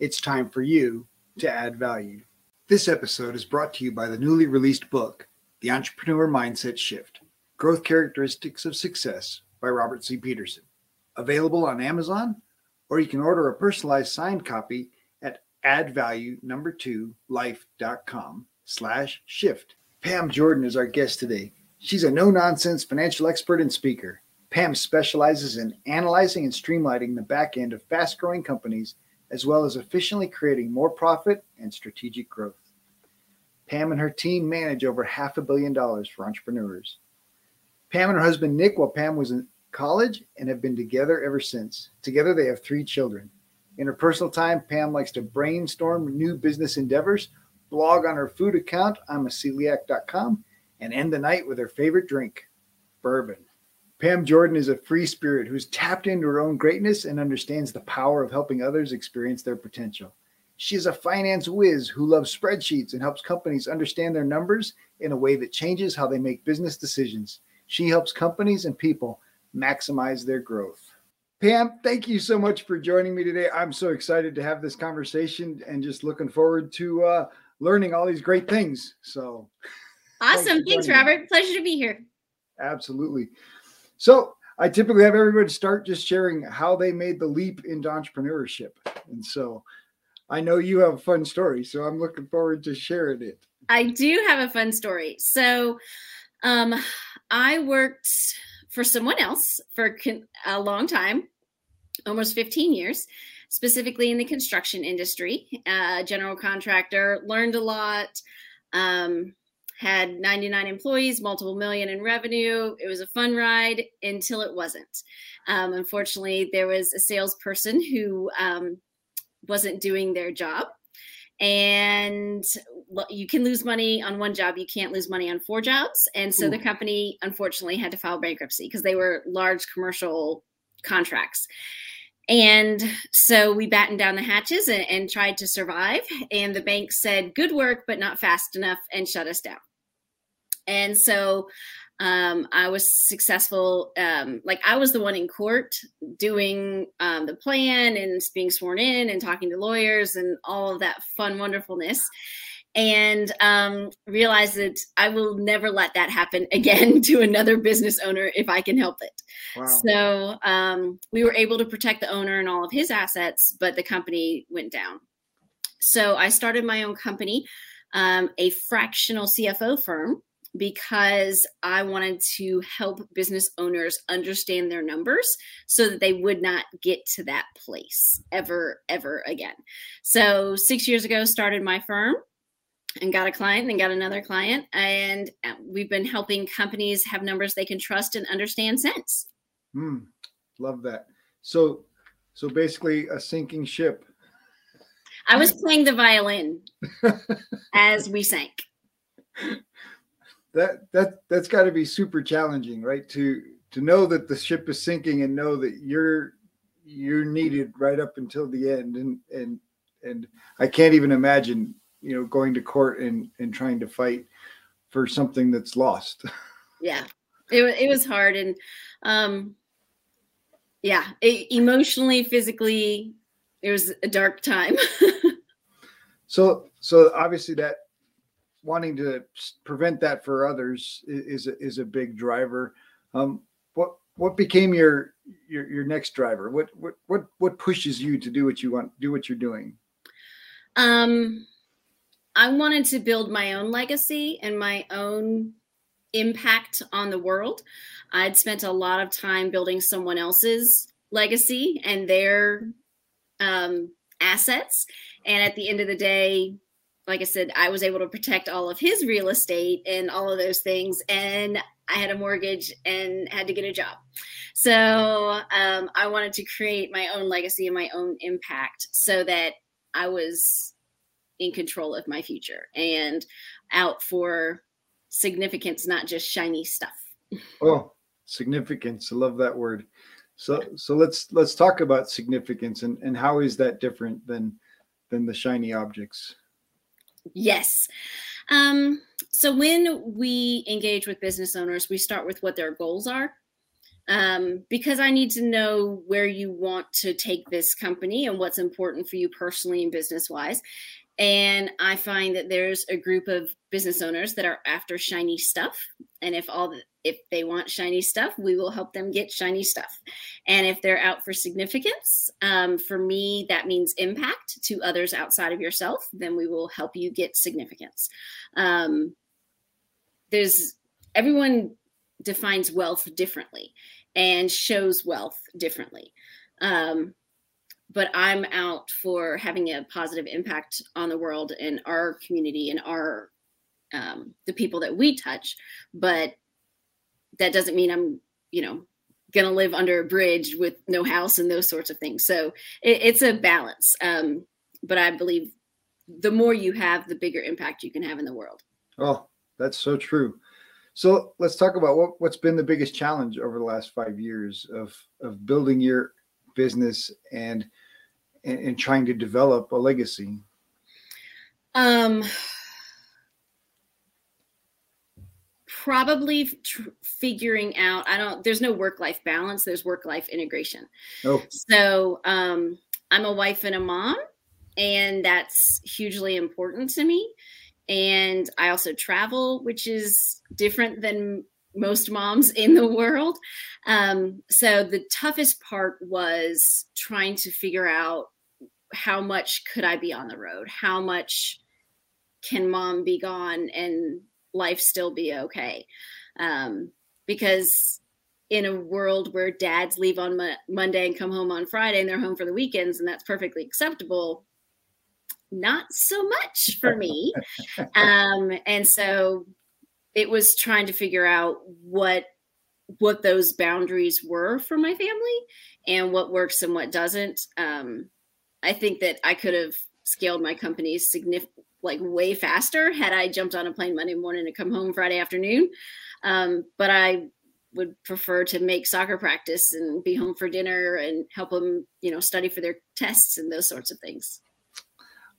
it's time for you to add value. This episode is brought to you by the newly released book, The Entrepreneur Mindset Shift Growth Characteristics of Success by Robert C. Peterson. Available on Amazon, or you can order a personalized signed copy at addvalue2life.com slash shift. Pam Jordan is our guest today. She's a no nonsense financial expert and speaker. Pam specializes in analyzing and streamlining the back end of fast growing companies as well as efficiently creating more profit and strategic growth. Pam and her team manage over half a billion dollars for entrepreneurs. Pam and her husband Nick, while Pam was in college, and have been together ever since. Together, they have three children. In her personal time, Pam likes to brainstorm new business endeavors, blog on her food account, I'm a celiac.com, and end the night with her favorite drink, bourbon. Pam Jordan is a free spirit who's tapped into her own greatness and understands the power of helping others experience their potential. She is a finance whiz who loves spreadsheets and helps companies understand their numbers in a way that changes how they make business decisions. She helps companies and people maximize their growth. Pam, thank you so much for joining me today. I'm so excited to have this conversation and just looking forward to uh, learning all these great things. So awesome. Thanks, thanks Robert. Me. Pleasure to be here. Absolutely. So I typically have everybody start just sharing how they made the leap into entrepreneurship. And so I know you have a fun story, so I'm looking forward to sharing it. I do have a fun story. So um, I worked for someone else for a long time, almost 15 years, specifically in the construction industry, uh, general contractor, learned a lot. Um, had 99 employees, multiple million in revenue. It was a fun ride until it wasn't. Um, unfortunately, there was a salesperson who um, wasn't doing their job. And you can lose money on one job, you can't lose money on four jobs. And so Ooh. the company unfortunately had to file bankruptcy because they were large commercial contracts. And so we battened down the hatches and, and, tried to survive. And the bank said, good work, but not fast enough, and shut us down. And so um, I was successful. Um, like I was the one in court doing um, the plan and being sworn in and talking to lawyers and all of that fun wonderfulness. And um, realized that I will never let that happen again to another business owner if I can help it. Wow. So um, we were able to protect the owner and all of his assets, but the company went down. So I started my own company, um, a fractional CFO firm because I wanted to help business owners understand their numbers so that they would not get to that place ever, ever again. So, six years ago, started my firm and got a client and got another client. And uh, we've been helping companies have numbers they can trust and understand since. Mm, love that. So, so basically, a sinking ship. I was playing the violin as we sank that that that's got to be super challenging, right? To to know that the ship is sinking and know that you're you're needed right up until the end, and and and I can't even imagine, you know, going to court and and trying to fight for something that's lost. Yeah, it it was hard, and um, yeah, it, emotionally, physically, it was a dark time. so so obviously that wanting to prevent that for others is is, a big driver. Um, what what became your your your next driver? What what what what pushes you to do what you want, do what you're doing? Um, I wanted to build my own legacy and my own impact on the world. I'd spent a lot of time building someone else's legacy and their um, assets, and at the end of the day, like I said, I was able to protect all of his real estate and all of those things. And I had a mortgage and had to get a job. So um, I wanted to create my own legacy and my own impact so that I was in control of my future and out for significance, not just shiny stuff. Oh, significance. I love that word. So so let's let's talk about significance and, and how is that different than than the shiny objects? Yes. Um, so when we engage with business owners, we start with what their goals are. Um, because I need to know where you want to take this company and what's important for you personally and business wise. And I find that there's a group of business owners that are after shiny stuff. And if all the, if they want shiny stuff, we will help them get shiny stuff. And if they're out for significance, um, for me, that means impact to others outside of yourself, then we will help you get significance. Um, there's everyone defines wealth differently and shows wealth differently. Um, but I'm out for having a positive impact on the world and our community and our um, the people that we touch. But that doesn't mean I'm, you know, going to live under a bridge with no house and those sorts of things. So it, it's a balance. Um, but I believe the more you have, the bigger impact you can have in the world. Oh, that's so true. So let's talk about what, what's been the biggest challenge over the last five years of of building your business and and, and trying to develop a legacy? Um, probably tr- figuring out. I don't. There's no work life balance. There's work life integration. Oh. So um, I'm a wife and a mom, and that's hugely important to me. And I also travel, which is different than most moms in the world. Um, so the toughest part was trying to figure out how much could I be on the road? How much can mom be gone and life still be okay? Um, because in a world where dads leave on Mo- Monday and come home on Friday and they're home for the weekends, and that's perfectly acceptable. Not so much for me. um, and so it was trying to figure out what what those boundaries were for my family and what works and what doesn't. Um, I think that I could have scaled my company significant like way faster had I jumped on a plane Monday morning to come home Friday afternoon. Um, but I would prefer to make soccer practice and be home for dinner and help them, you know, study for their tests and those sorts of things.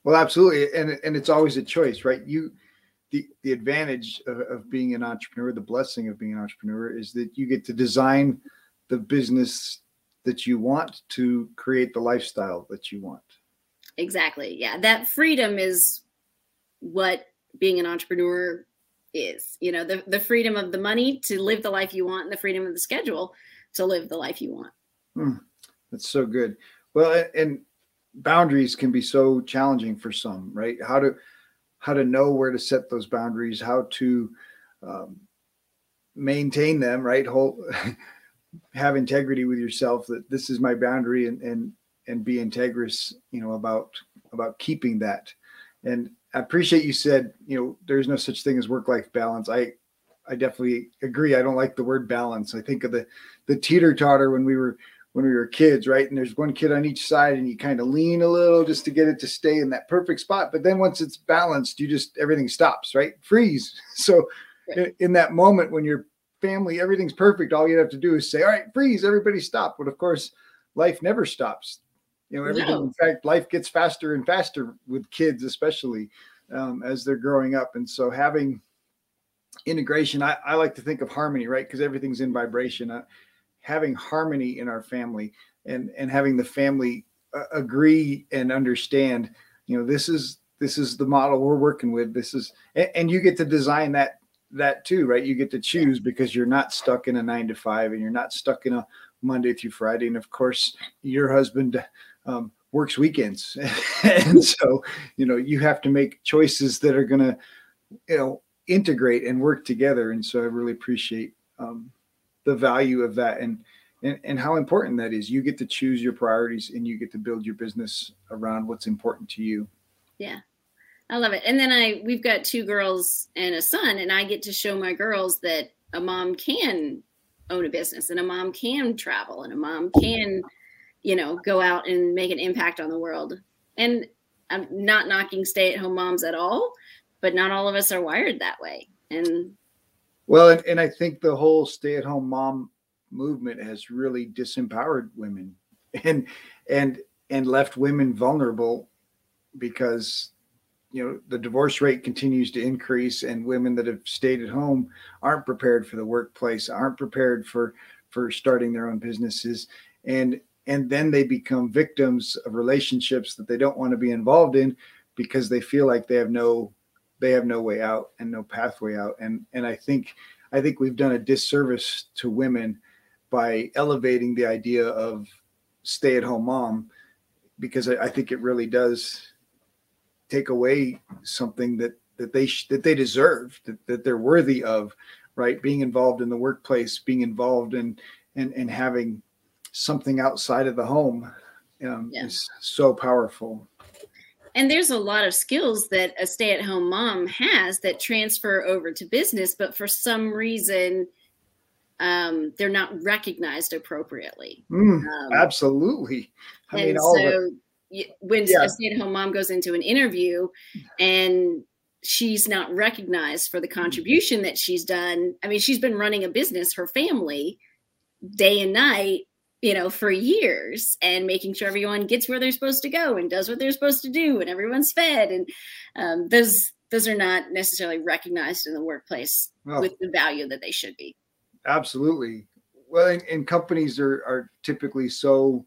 Well, absolutely, and and it's always a choice, right? You the, the advantage of, of, being an entrepreneur, the blessing of being an entrepreneur is that you get to design the business that you want to create the lifestyle that you want. Exactly. Yeah. That freedom is what being an entrepreneur is. You know, the, the freedom of the money to live the life you want and the freedom of the schedule to live the life you want. Hmm. That's so good. Well, and boundaries can be so challenging for some, right? How to how to know where to set those boundaries, how to um, maintain them, right? Have integrity with yourself that this is my boundary and and and be integrous, you know, about about keeping that. And I appreciate you said, you know, there's no such thing as work-life balance. I I definitely agree. I don't like the word balance. I think of the the teeter totter when we were when we were kids, right? And there's one kid on each side, and you kind of lean a little just to get it to stay in that perfect spot. But then once it's balanced, you just everything stops, right? Freeze. So in, in, that moment when your family, everything's perfect, all you have to do is say, "All right, freeze, everybody stop." But of course, life never stops. You know, everything. No. In fact, life gets faster and faster with kids, especially um, as they're growing up. And so having integration, I, I like to think of harmony, right? Because everything's in vibration. Having harmony in our family and and having the family uh, agree and understand you know this is this is the model we're working with. This is and, and, you get to design that that too right? You get to choose because you're not stuck in a nine to five and you're not stuck in a monday through friday. And of course your husband um, works weekends. And so you know you have to make choices that are going to you know integrate and work together. And so i really appreciate um, the value of that and, and and how important that is. You get to choose your priorities and you get to build your business around what's important to you. Yeah. I love it. And then I we've got two girls and a son and I get to show my girls that a mom can own a business and a mom can travel and a mom can you know go out and make an impact on the world. And I'm not knocking stay at home moms at all, but not all of us are wired that way. And well, and, and I think the whole stay at home mom movement has really disempowered women and and and left women vulnerable because you know the divorce rate continues to increase and women that have stayed at home aren't prepared for the workplace aren't prepared for for starting their own businesses. And and then they become victims of relationships that they don't want to be involved in because they feel like they have no they have no way out and no pathway out. And and i think i think we've done a disservice to women by elevating the idea of stay at home mom because I, I, think it really does take away something that that they sh- that they deserve that, that they're worthy of right? Being involved in the workplace being involved in and and having something outside of the home um, yeah. is so powerful and there's a lot of skills that a stay-at-home mom has that transfer over to business but for some reason um, they're not recognized appropriately. Mm, um, absolutely. I and mean, so when yeah. a stay-at-home mom goes into an interview and she's not recognized for the contribution that she's done. I mean, she's been running a business, her family, day and night, you know, for years, and making sure everyone gets where they're supposed to go and does what they're supposed to do, and everyone's fed, and um, those those are not necessarily recognized in the workplace with the value that they should be. Absolutely. Well, and, and companies are are typically so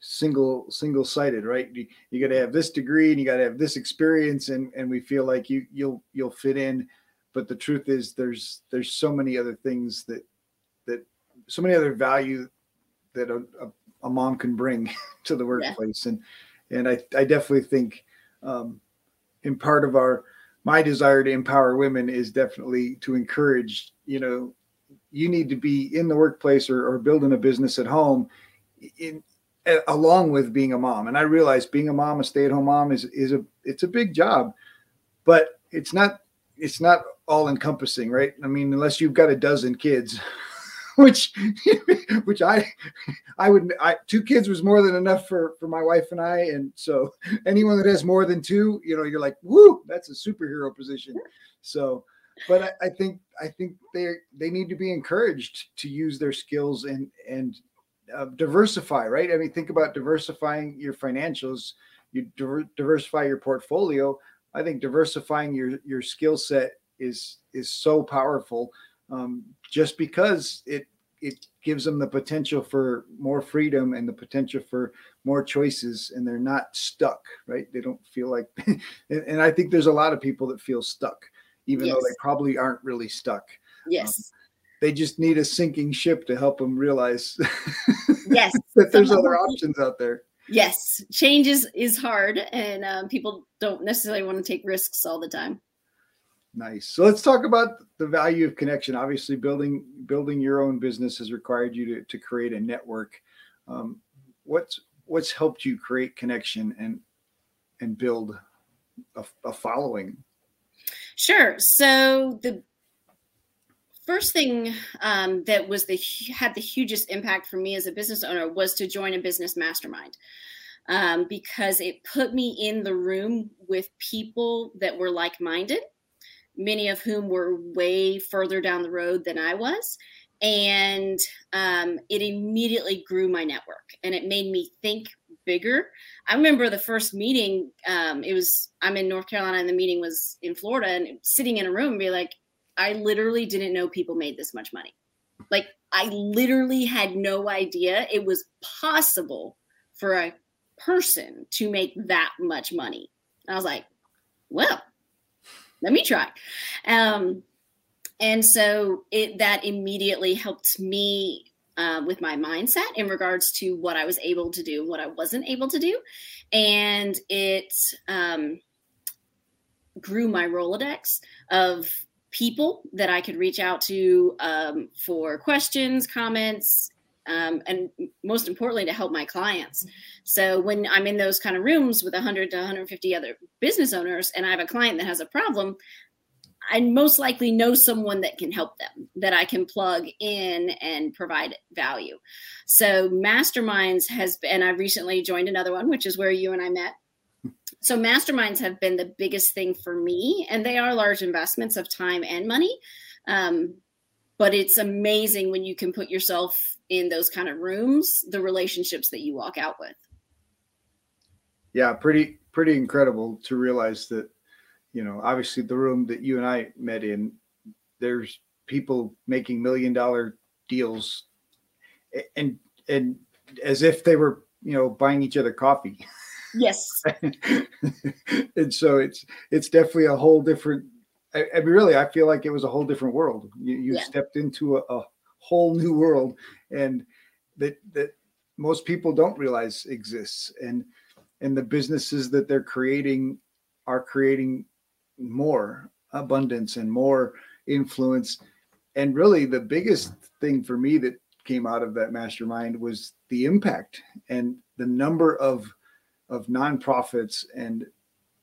single single sided, right? You, you got to have this degree and you got to have this experience, and and we feel like you you'll you'll fit in, but the truth is there's there's so many other things that that so many other value that a, a, a mom can bring to the workplace, yeah. and and I I definitely think um, in part of our my desire to empower women is definitely to encourage you know you need to be in the workplace or, or building a business at home in, along with being a mom. And I realize being a mom, a stay-at-home mom is is a it's a big job, but it's not it's not all encompassing, right? I mean, unless you've got a dozen kids, which which I I would I two kids was more than enough for for my wife and I. And so anyone that has more than two, you know, you're like, woo, that's a superhero position. So but I, I, think I think they they need to be encouraged to use their skills and and uh, diversify. Right? I mean, think about diversifying your financials. You diver, diversify your portfolio. I think diversifying your your skill set is is so powerful. Um, just because it it gives them the potential for more freedom and the potential for more choices and they're not stuck right they don't feel like and, i think there's a lot of people that feel stuck even yes. though they probably aren't really stuck. Yes. Um, they just need a sinking ship to help them realize yes that there's other options out there. Yes, change is, is hard, and um, people don't necessarily want to take risks all the time. Nice. So let's talk about the value of connection. Obviously, building building your own business has required you to, to create a network. Um, what's what's helped you create connection and and build a, a following Sure. So the first thing um, that was the had the hugest impact for me as a business owner was to join a business mastermind um, because it put me in the room with people that were like minded, many of whom were way further down the road than I was. And um, it immediately grew my network and it made me think bigger. I remember the first meeting. Um, it was I'm in North Carolina, and the meeting was in Florida, and sitting in a room and be like, I literally didn't know people made this much money. Like I literally had no idea it was possible for a person to make that much money. And I was like, well, let me try. Um, and so it that immediately helped me uh, with my mindset in regards to what I was able to do, what I wasn't able to do, and it um, grew my Rolodex of people that I could reach out to um, for questions, comments, um, and most importantly, to help my clients. So when I'm in those kind of rooms with 100 to 150 other business owners, and I have a client that has a problem, I most likely know someone that can help them, that I can plug in and provide value. So Masterminds has been, I recently joined another one, which is where you and I met. So masterminds have been the biggest thing for me, and they are large investments of time and money. Um, but it's amazing when you can put yourself in those kind of rooms, the relationships that you walk out with. Yeah, pretty pretty incredible to realize that, you know, obviously the room that you and I met in, there's people making million dollar deals and and as if they were, you know, buying each other coffee. Yes. and so it's it's definitely a whole different. I, I, mean, really, I feel like it was a whole different world. You, you yeah. stepped into a, a, whole new world, and that that most people don't realize exists, and and the businesses that they're creating are creating more abundance and more influence. And really, the biggest thing for me that came out of that mastermind was the impact and the number of of nonprofits and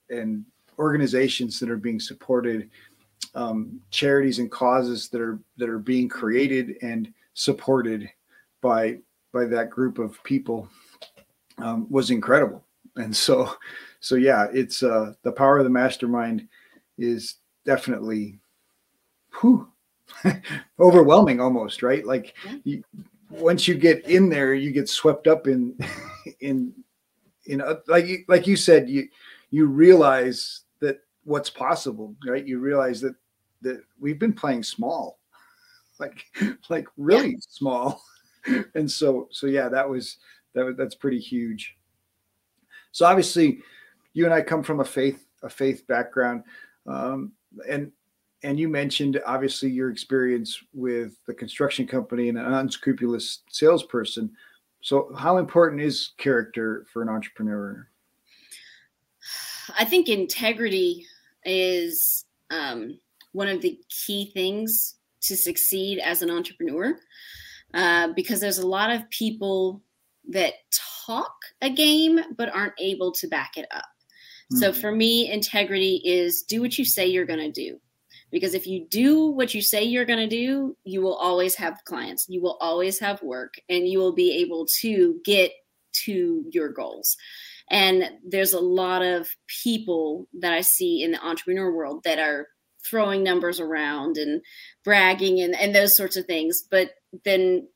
and organizations that are being supported, um, charities and causes that are that are being created and supported by by that group of people um, was incredible. And so, so yeah, it's uh, the power of the mastermind is definitely whew, overwhelming almost, right? Like you, once you get in there, you get swept up in in you know like like you said you you realize that what's possible right you realize that that we've been playing small like like really yeah. small and so so yeah that was that was that's pretty huge. So obviously you and i come from a faith a faith background um, and and you mentioned obviously your experience with the construction company and an unscrupulous salesperson. So, how important is character for an entrepreneur? I think integrity is um, one of the key things to succeed as an entrepreneur uh, because there's a lot of people that talk a game but aren't able to back it up. Mm-hmm. So, for me, integrity is do what you say you're going to do because if you do what you say you're going to do you will always have clients you will always have work and you will be able to get to your goals and there's a lot of people that i see in the entrepreneur world that are throwing numbers around and bragging and, and those sorts of things but then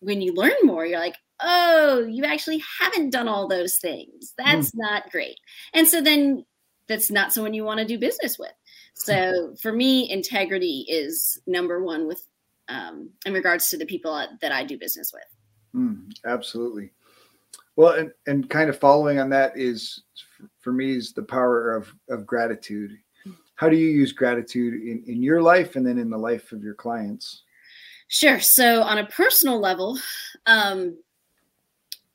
when you learn more you're like oh you actually haven't done all those things that's mm. not great and so then that's not someone you want to do business with so for me, integrity is number one with um, in regards to the people that I do business with. Mm, absolutely. Well, and, and kind of following on that is for me is the power of, of gratitude. How do you use gratitude in, in your life and then in the life of your clients? Sure. So on a personal level, um,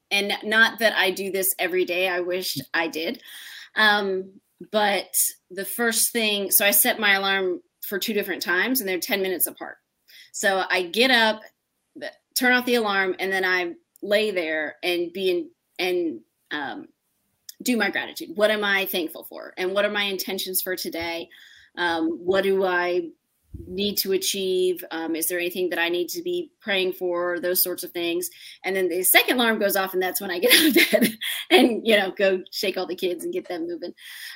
and not that I do this every day, I wish I did. Um, but the first thing, so I set my alarm for two different times and they're 10 minutes apart. So I get up, turn off the alarm, and then I lay there and be in and um, do my gratitude. What am I thankful for? And what are my intentions for today? Um, what do I need to achieve? Um, is there anything that I need to be praying for? Those sorts of things. And then the second alarm goes off, and that's when I get out of bed and you know go shake all the kids and get them moving.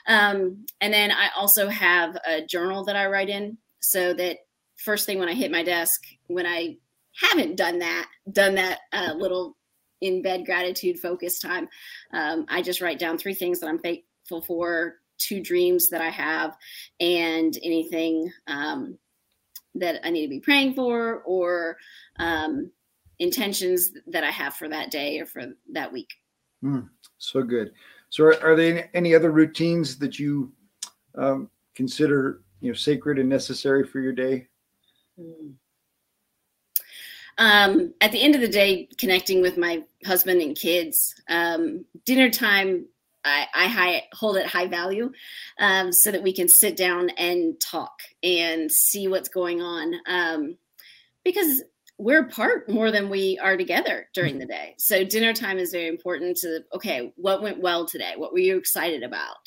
Um, and then I also have a journal that I write in, so that first thing when I hit my desk, when I haven't done that, done that uh, little in bed gratitude focus time, um, I just write down three things that I'm thankful for two dreams that I have and anything um, that I need to be praying for or um, intentions that I have for that day or for that week. Mm, so good. So, are, are, there any other routines that you um, consider, you know, sacred and necessary for your day? Mm. Um, at the end of the day, connecting with my husband and kids. Um, dinner time I, I high, hold it high value um, so that we can sit down and talk and see what's going on. Um, because we're apart more than we are together during the day. So dinner time is very important to, okay, what went well today? What were you excited about?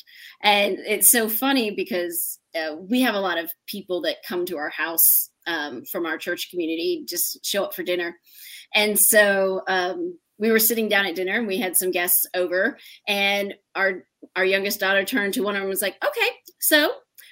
And it's so funny because uh, we have a lot of people that come to our house um, from our church community, just show up for dinner. And so um, we were sitting down at dinner and we had some guests over and our our youngest daughter turned to one of them and was like okay so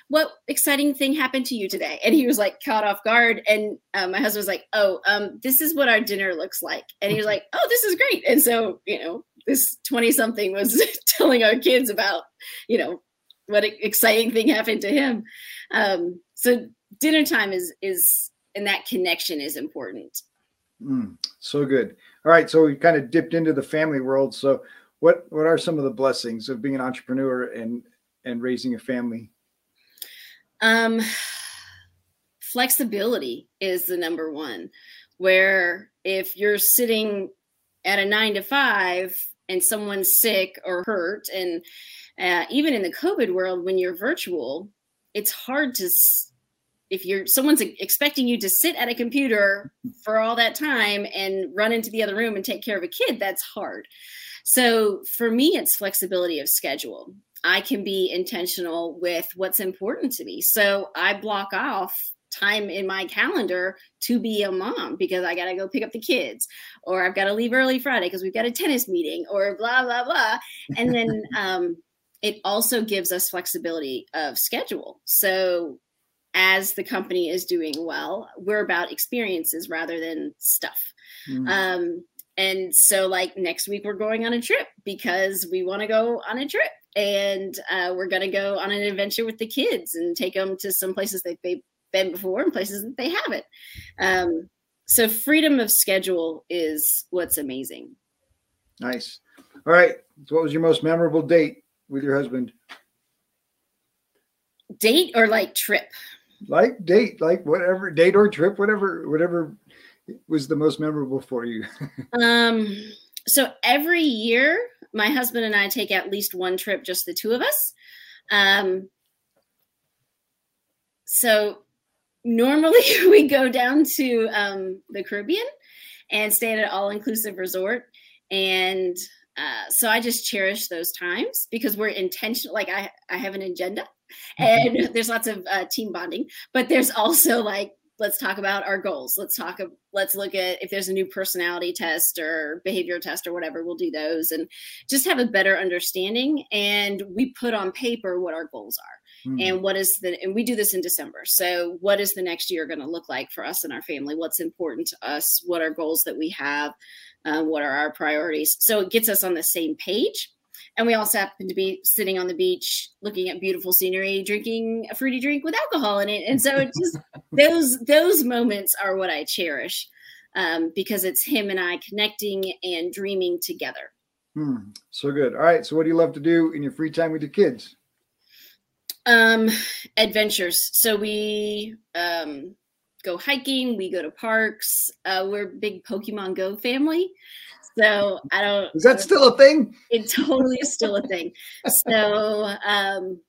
what exciting thing happened to you today? And he was like caught off guard and um, my husband was like oh um, this is what our dinner looks like. And he was like oh this is great. And so you know this 20 something was telling our kids about you know what exciting thing happened to him. Um, so dinner time is is and that connection is important mm, so good. All right so we kind of dipped into the family world. So what what are some of the blessings of being an entrepreneur and and raising a family? Um flexibility is the number one where if you're sitting at a nine to five and someone's sick or hurt and uh, even in the covid world when you're virtual it's hard to if you're someone's expecting you to sit at a computer for all that time and run into the other room and take care of a kid that's hard so for me it's flexibility of schedule i can be intentional with what's important to me so i block off time in my calendar to be a mom because I got to go pick up the kids or I've got to leave early Friday because we've got a tennis meeting or blah, blah, blah. And then um, it also gives us flexibility of schedule. So as the company is doing well, we're about experiences rather than stuff. Mm. Um, and so, like next week, we're going on a trip because we want to go on a trip, and uh, we're going to go on an adventure with the kids and take them to some places that they've been before and places that they haven't. Um, so, freedom of schedule is what's amazing. Nice. All right. So what was your most memorable date with your husband? Date or like trip? Like date, like whatever date or trip, whatever, whatever was the most memorable for you. um, so every year, my husband and I take at least one trip, just the two of us. Um, so normally we go down to um, the Caribbean and stay at an all inclusive resort. And uh, so I just cherish those times because we're intentional. Like I, I have an agenda, and there's lots of uh, team bonding, but there's also like let's talk about our goals. Let's talk. Let's look at if there's a new personality test or behavior test or whatever. We'll do those and just have a better understanding. And we put on paper what our goals are mm. and what is the. And we do this in December. So what is the next year going to look like for us and our family? What's important to us? What are goals that we have? Um, what are our priorities. So it gets us on the same page. And we also happen to be sitting on the beach looking at beautiful scenery, drinking a fruity drink with alcohol in it. And so it just those those moments are what I cherish um, because it's him and I connecting and dreaming together. Hmm, so good. All right. So what do you love to do in your free time with your kids? Um, adventures. So we um go hiking, we go to parks. Uh, we're big Pokemon Go family. So I don't. Is that still a thing? It totally is still a thing. So um,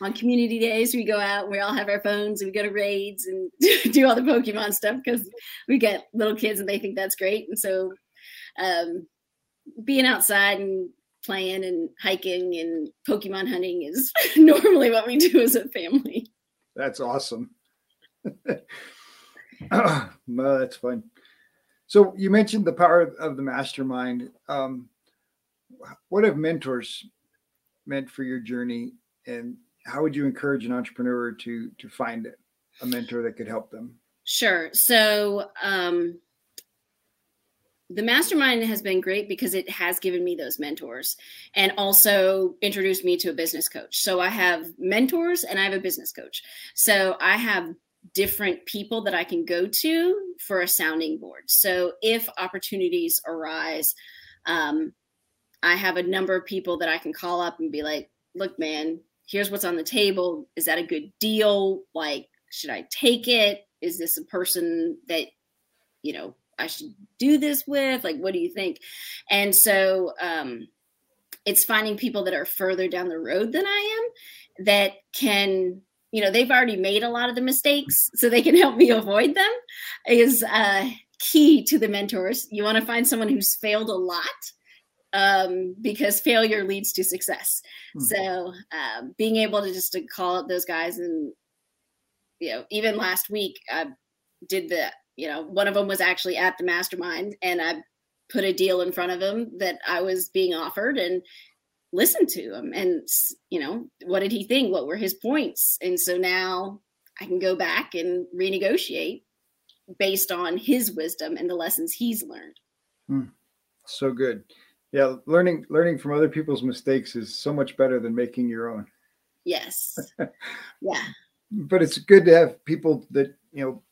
on community days, we go out and we all have our phones and we go to raids and do all the Pokemon stuff because we get little kids and they think that's great. And so um, being outside and playing and hiking and Pokemon hunting is normally what we do as a family. That's awesome. well, that's fun. So you mentioned the power of the mastermind. Um, what have mentors meant for your journey, and how would you encourage an entrepreneur to to find a mentor that could help them? Sure. So um, the mastermind has been great because it has given me those mentors and also introduced me to a business coach. So I have mentors and I have a business coach. So I have different people that I can go to for a sounding board. So if opportunities arise, um, I have a number of people that I can call up and be like, look, man, here's what's on the table. Is that a good deal? Like, should I take it? Is this a person that, you know, I should do this with? Like, what do you think? And so um, it's finding people that are further down the road than I am that can you know they've already made a lot of the mistakes so they can help me avoid them is uh, key to the mentors you want to find someone who's failed a lot um, because failure leads to success mm-hmm. so um, being able to just to call up those guys and you know even last week i did the you know one of them was actually at the mastermind and i put a deal in front of him that I was being offered and listened to him. And, you know, what did he think? What were his points? And so now I can go back and renegotiate based on his wisdom and the lessons he's learned. Hmm. So good. Yeah, learning learning from other people's mistakes is so much better than making your own. Yes. yeah. But it's good to have people that, you know,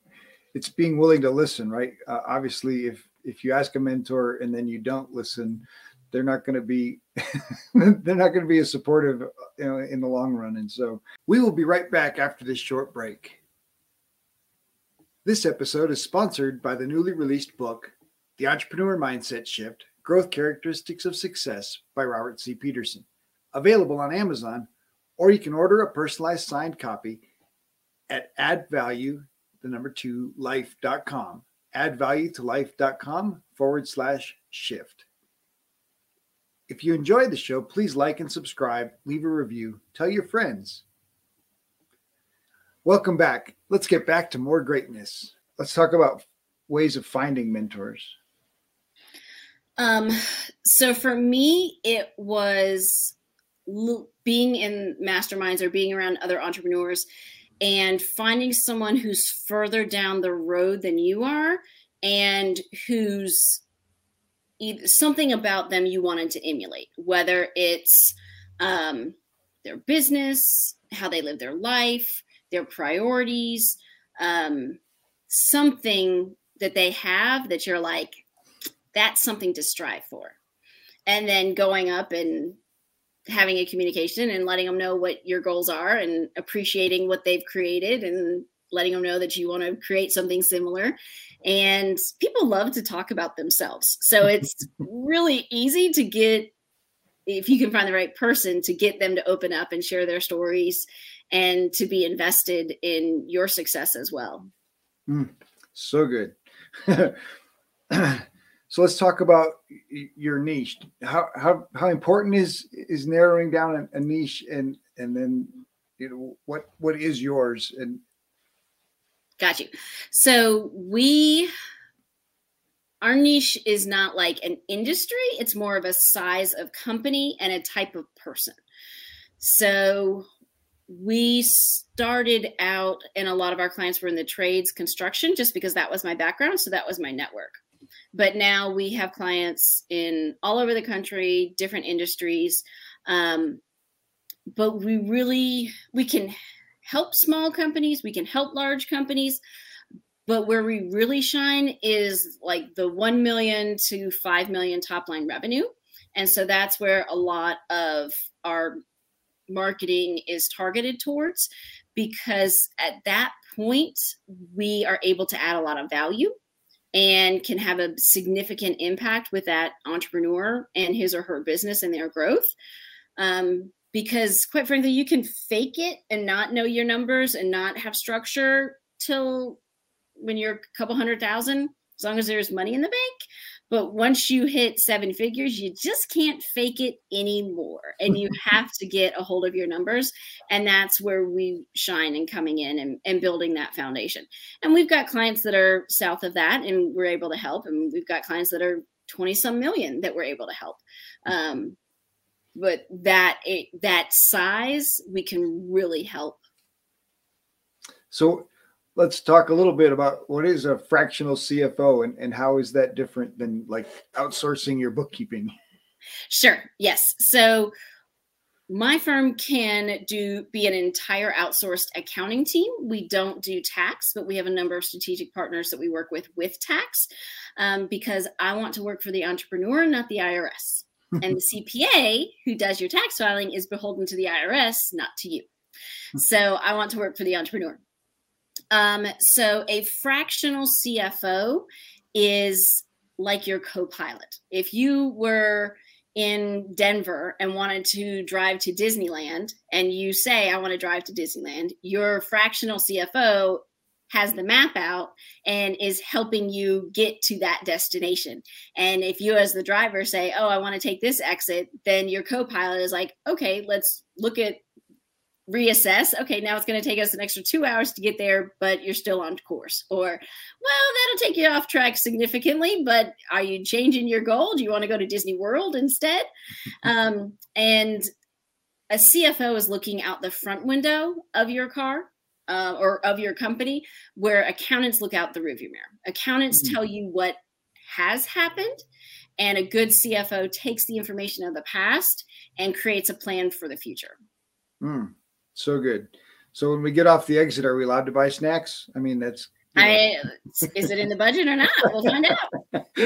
it's being willing to listen, right? Uh, obviously if if you ask a mentor and then you don't listen, they're not going to be they're not going to be as supportive you know, in the long run. And so we will be right back after this short break. This episode is sponsored by the newly released book, The Entrepreneur Mindset Shift Growth Characteristics of Success by Robert C. Peterson. Available on Amazon, or you can order a personalized signed copy at add value, the number two, life.com. Add value to life.com forward slash shift. If you enjoyed the show, please like and subscribe, leave a review, tell your friends. Welcome back. Let's get back to more greatness. Let's talk about ways of finding mentors. Um, so for me, it was being in masterminds or being around other entrepreneurs and finding someone who's further down the road than you are and who's something about them you wanted to emulate, whether it's um, their business, how they live their life, their priorities, um, something that they have that you're like, that's something to strive for. And then going up and having a communication and letting them know what your goals are and appreciating what they've created and letting them know that you want to create something similar. And people love to talk about themselves. So it's really easy to get, if you can find the right person, to get them to open up and share their stories and to be invested in your success as well. Mm, so good. so let's talk about your niche. How how how important is is narrowing down a, a niche and and then you know what what is yours and got you. So we our niche is not like an industry, it's more of a size of company and a type of person. So we started out and a lot of our clients were in the trades construction just because that was my background so that was my network but now we have clients in all over the country different industries um, but we really we can help small companies we can help large companies. But where we really shine is like the 1 million to 5 million top line revenue. And so that's where a lot of our marketing is targeted towards because at that point we are able to add a lot of value and can have a significant impact with that entrepreneur and his or her business and their growth. Um, because quite frankly you can fake it and not know your numbers and not have structure till when you're a couple hundred thousand as long as there's money in the bank but once you hit seven figures, you just can't fake it anymore. And you have to get a hold of your numbers. And that's where we shine in coming in and, and building that foundation. And we've got clients that are south of that and we're able to help. And we've got clients that are 20 some million that we're able to help. Um, but that it, that size we can really help so let's talk a little bit about what is a fractional CFO and, and how is that different than like outsourcing your bookkeeping? Sure. Yes. So my firm can do be an entire outsourced accounting team. We don't do tax, but we have a number of strategic partners that we work with with tax um, because I want to work for the entrepreneur, not the IRS. And the CPA who does your tax filing is beholden to the IRS, not to you. So I want to work for the entrepreneur. Um, so a fractional CFO is like your co-pilot. If you were in Denver and wanted to drive to Disneyland and you say I want to drive to Disneyland, your fractional CFO has the map out and is helping you get to that destination. And if you as the driver say, "Oh, I want to take this exit," then your co-pilot is like, "Okay, let's look at reassess. Okay now it's going to take us an extra two hours to get there but you're still on course. Or well that'll take you off track significantly but are you changing your goal? Do you want to go to disney world instead? Um, and a cfo is looking out the front window of your car uh, or of your company where accountants look out the rearview mirror accountants mm-hmm. tell you what has happened and a good cfo takes the information of the past and creates a plan for the future mm. So good. So when we get off the exit, are we allowed to buy snacks? I mean, that's. I is it in the budget or not? We'll find out.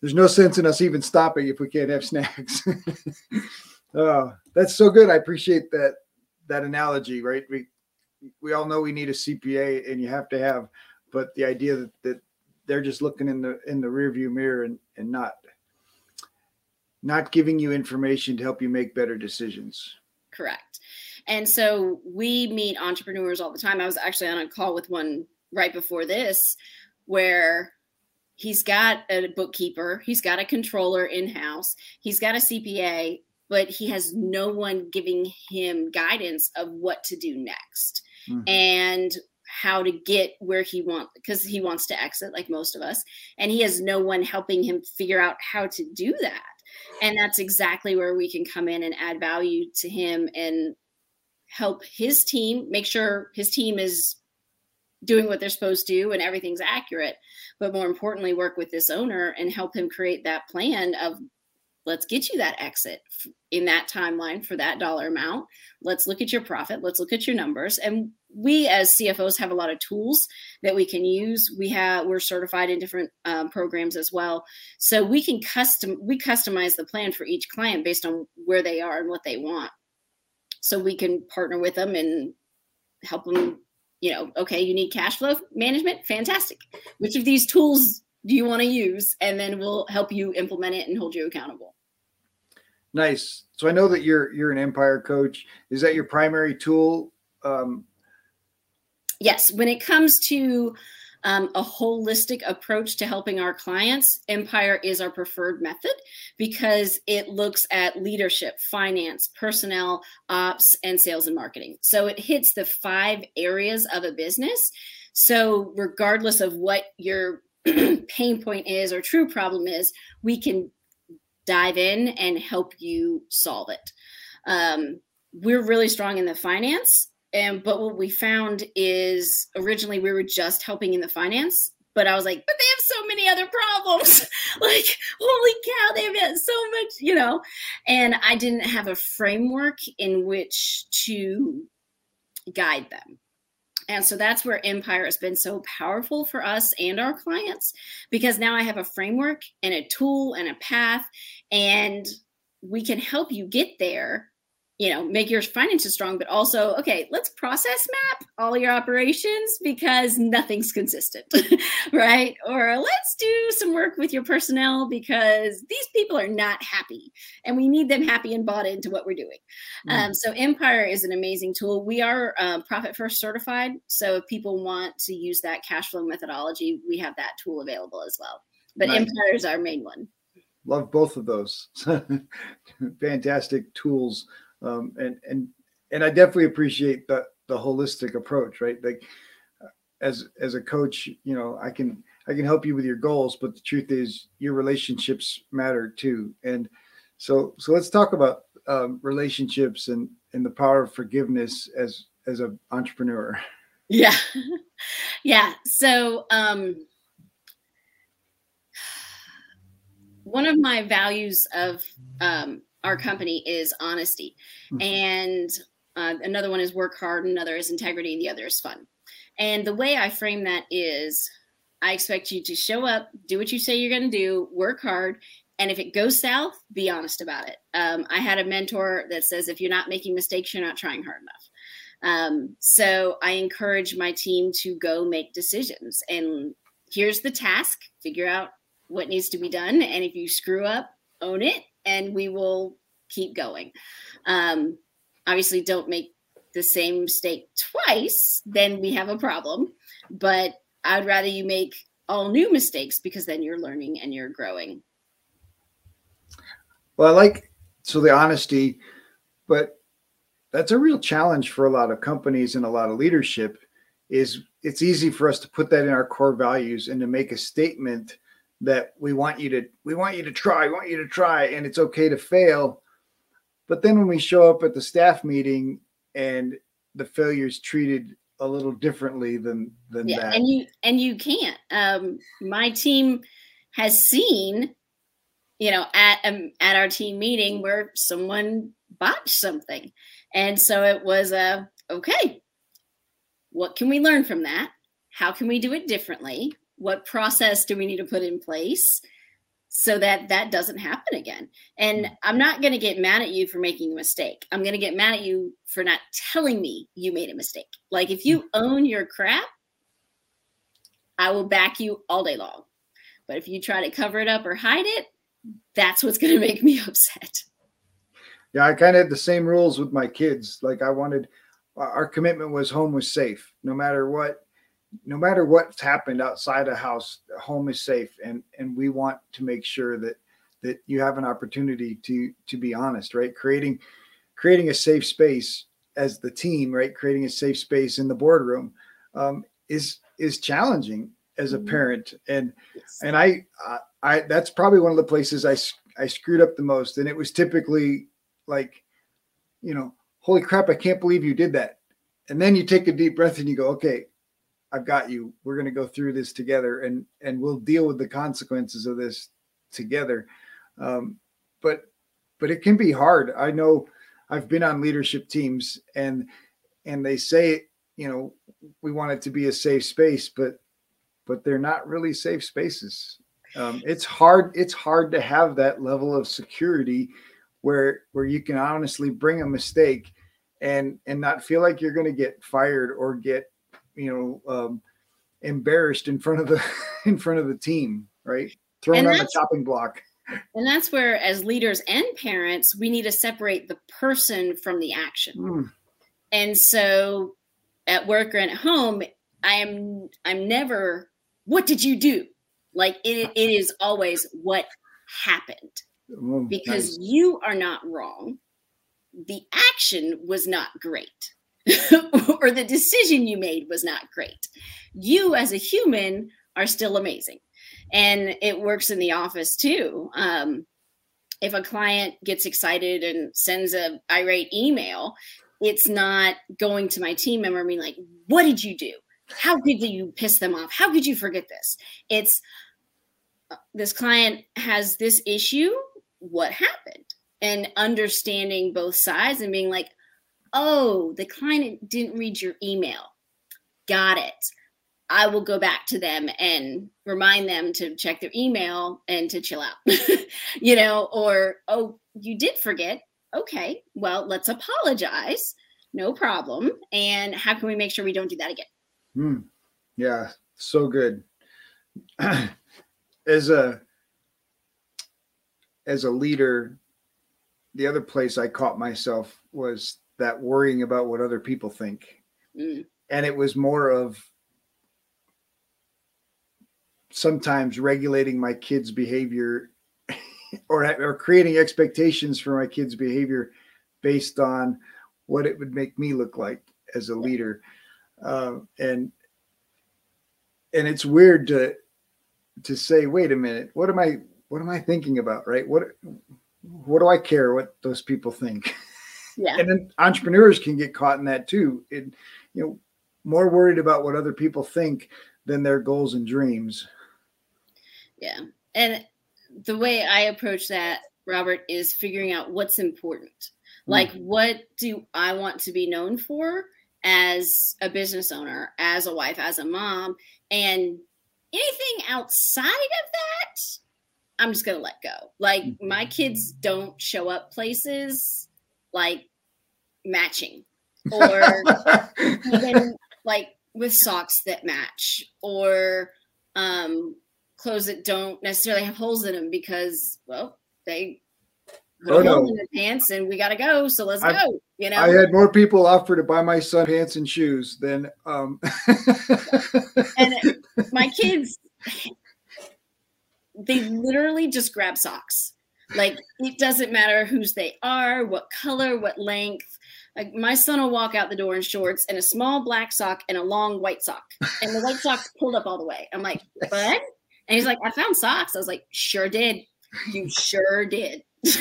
There's no sense in us even stopping if we can't have snacks. oh, that's so good. I appreciate that that analogy. Right? We we all know we need a CPA, and you have to have, but the idea that, that they're just looking in the in the rearview mirror and and not not giving you information to help you make better decisions. Correct. And so we meet entrepreneurs all the time. I was actually on a call with one right before this where he's got a bookkeeper, he's got a controller in house, he's got a CPA, but he has no one giving him guidance of what to do next mm-hmm. and how to get where he wants because he wants to exit like most of us and he has no one helping him figure out how to do that and that's exactly where we can come in and add value to him and help his team make sure his team is doing what they're supposed to do and everything's accurate but more importantly work with this owner and help him create that plan of let's get you that exit in that timeline for that dollar amount. Let's look at your profit. Let's look at your numbers. And we as cfos have a lot of tools that we can use. We have we're certified in different um, programs as well. So we can custom we customize the plan for each client based on where they are and what they want. So we can partner with them and help them you know okay you need cash flow management? Fantastic. Which of these tools do you want to use and then we'll help you implement it and hold you accountable. Nice. So i know that you're you're an empire coach. Is that your primary tool um, yes. When it comes to um, a holistic approach to helping our clients, Empire is our preferred method because it looks at leadership, finance, personnel, ops, and sales and marketing. So it hits the five areas of a business. So, regardless of what your pain point is or true problem is, we can dive in and help you solve it. Um, we're really strong in the finance, and but what we found is originally we were just helping in the finance, but I was like, but they have so many other problems. like, holy cow, they have so much, you know. And I didn't have a framework in which to guide them. And so that's where Empire has been so powerful for us and our clients because now I have a framework and a tool and a path, and we can help you get there you know make your finances strong but also okay let's process map all your operations because nothing's consistent right? Or let's do some work with your personnel because these people are not happy and we need them happy and bought into what we're doing. Mm. um, so empire is an amazing tool. We are um, profit first certified. So if people want to use that cash flow methodology we have that tool available as well. But nice. empire is our main one. Love both of those. Fantastic tools um, and and and I definitely appreciate the the holistic approach, right? Like as as a coach, you know, I can I can help you with your goals, but the truth is your relationships matter too. And so so let's talk about um, relationships and and the power of forgiveness as as an entrepreneur. Yeah, yeah. So um, one of my values of um, our company is honesty, mm-hmm. and uh, another one is work hard, another is integrity, and the other is fun. And the way I frame that is, I expect you to show up, do what you say you're going to do, work hard, and if it goes south, be honest about it. Um, I had a mentor that says, if you're not making mistakes, you're not trying hard enough. Um, so I encourage my team to go make decisions. And here's the task figure out what needs to be done. And if you screw up, own it and we will keep going. Um, obviously, don't make the same mistake twice, then we have a problem. But I'd rather you make all new mistakes because then you're learning and you're growing. Well, I like so the honesty, but that's a real challenge for a lot of companies and a lot of leadership is it's easy for us to put that in our core values and to make a statement that we want you to we want you to try we want you to try and it's okay to fail. But then when we show up at the staff meeting and the failure is treated a little differently than than yeah, that. and you and you can't. Um my team has seen you know at um, at our team meeting where someone botched something. And so it was a okay what can we learn from that? How can we do it differently what process do we need to put in place so that that doesn't happen again? And mm. i'm not going to get mad at you for making a mistake. I'm going to get mad at you for not telling me you made a mistake. Like if you mm. own your crap i will back you all day long. But if you try to cover it up or hide it that's what's going to make me upset. Yeah i kind of had the same rules with my kids. Like i wanted our commitment was home was safe. No matter what no matter what's happened outside a house home is safe and and we want to make sure that that you have an opportunity to to be honest right? Creating creating a safe space as the team right? Creating a safe space in the boardroom um, is is challenging as a Mhm. parent. And Yes. and I, I i that's probably one of the places I I screwed up the most. And it was typically like you know holy crap i can't believe you did that. And then you take a deep breath and you go okay i've got you. We're going to go through this together and and we'll deal with the consequences of this together. Um, but but it can be hard. I know i've been on leadership teams and and they say you know we want it to be a safe space but but they're not really safe spaces. Um, it's hard it's hard to have that level of security where where you can honestly bring a mistake and and not feel like you're going to get fired or get you know um, embarrassed in front of the in front of the team right? Thrown on the chopping block. And that's where as leaders and parents we need to separate the person from the action. Mm, and so at work or at home i am i'm never what did you do? Like it, it is always what happened? Mm, because nice. you are not wrong. The action was not great or the decision you made was not great. You as a human are still amazing. And it works in the office too. Um, if a client gets excited and sends a irate email it's not going to my team member being like what did you do? How could you piss them off? How could you forget this? It's uh, this client has this issue what happened? And understanding both sides and being like oh the client didn't read your email. Got it. I will go back to them and remind them to check their email and to chill out you know or oh you did forget. Okay well let's apologize. No problem. And how can we make sure we don't do that again? Mm, yeah, so good. as a as a leader, the other place I caught myself was that worrying about what other people think. Mm. And it was more of sometimes regulating my kids' behavior or or creating expectations for my kids' behavior based on what it would make me look like as a leader. Uh, and and it's weird to to say wait a minute what am i what am i thinking about? Right? What what do i care what those people think yeah and then entrepreneurs can get caught in that too it, you know more worried about what other people think than their goals and dreams Yeah. And the way I approach that, Robert, is figuring out what's important. Hmm. Like, what do I want to be known for as a business owner, as a wife, as a mom? And anything outside of that, I'm just going to let go. Like, my kids don't show up places like matching. Or even like with socks that match. Or um clothes that don't necessarily have holes in them because well they put Oh, a hole no. in their pants and we gotta go so let's I- go you know? I had more people offer to buy my son pants and shoes than um and my kids they literally just grab socks like it doesn't matter whose they are what color what length Like my son will walk out the door in shorts and a small black sock and a long white sock, and the white sock's pulled up all the way. I'm like, bud, and he's like, I found socks. I was like, sure did. You sure did.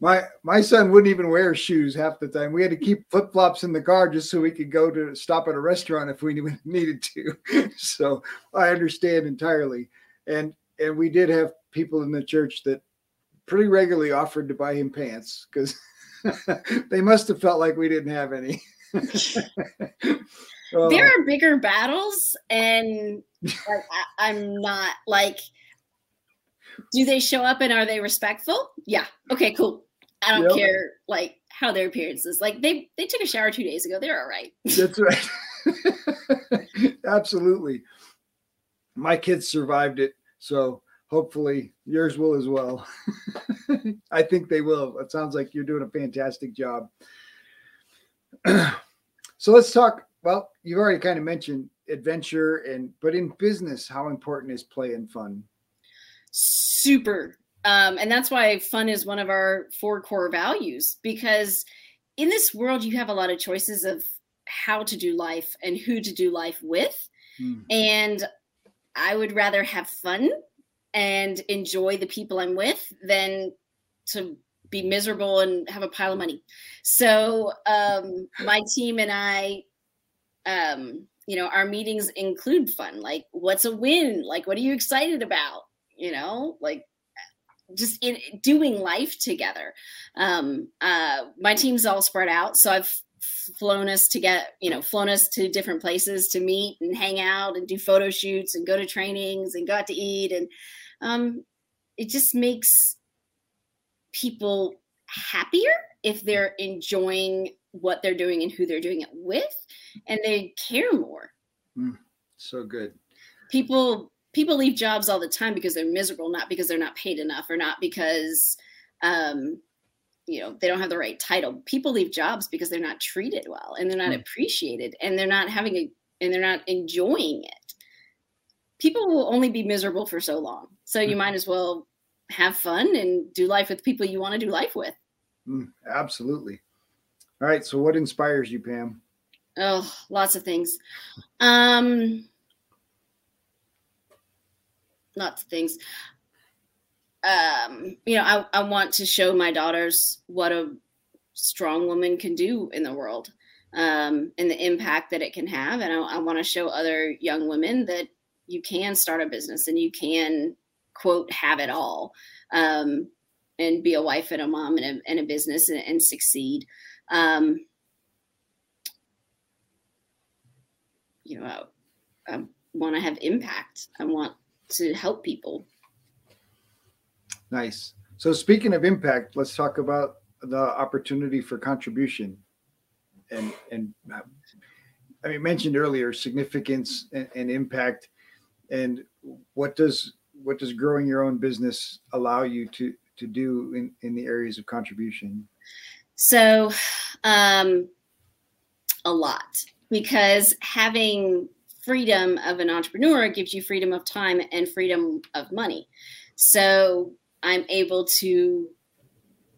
my my son wouldn't even wear shoes half the time. We had to keep flip flops in the car just so we could go to stop at a restaurant if we needed to. so I understand entirely. And and we did have people in the church that pretty regularly offered to buy him pants because they must have felt like we didn't have any. There are bigger battles, and like, I, I'm not like. Do they show up and are they respectful? Yeah. Okay. Cool. I don't yep. care like how their appearance is. Like they they took a shower two days ago. They're all right. That's right. Absolutely. My kids survived it, so hopefully yours will as well. I think they will. It sounds like you're doing a fantastic job. so let's talk. Well, you've already kind of mentioned adventure and but in business, how important is play and fun? Super um, and that's why fun is one of our four core values because in this world, you have a lot of choices of how to do life and who to do life with. Mm. And I would rather have fun and enjoy the people I'm with than to be miserable and have a pile of money. So um, my team and I, um, you know, our meetings include fun. Like, what's a win? Like, what are you excited about? You know, like just in doing life together. Um, uh, my team's all spread out, so I've flown us to get you know flown us to different places to meet and hang out and do photo shoots and go to trainings and go out to eat and um, it just makes people happier if they're enjoying what they're doing and who they're doing it with and they care more mm, so good people people leave jobs all the time because they're miserable, not because they're not paid enough or not because um, you know they don't have the right title. People leave jobs because they're not treated well and they're not mm. appreciated and they're not having a and they're not enjoying it. People will only be miserable for so long. So you mm. might as well have fun and do life with people you want to do life with. Mm, absolutely. All right. So what inspires you, Pam? Oh, lots of things. Um, lots of things. Um, you know, I, I want to show my daughters what a strong woman can do in the world um, and the impact that it can have. And I, I want to show other young women that you can start a business and you can, quote, have it all um, and be a wife and a mom and a, and a business and, and succeed. Um, you know, I, I want to have impact. I want to help people. Nice. So speaking of impact, let's talk about the opportunity for contribution and and I mean mentioned earlier significance and, and impact and what does what does growing your own business allow you to to do in in the areas of contribution so um a lot because having freedom of an entrepreneur gives you freedom of time and freedom of money. So I'm able to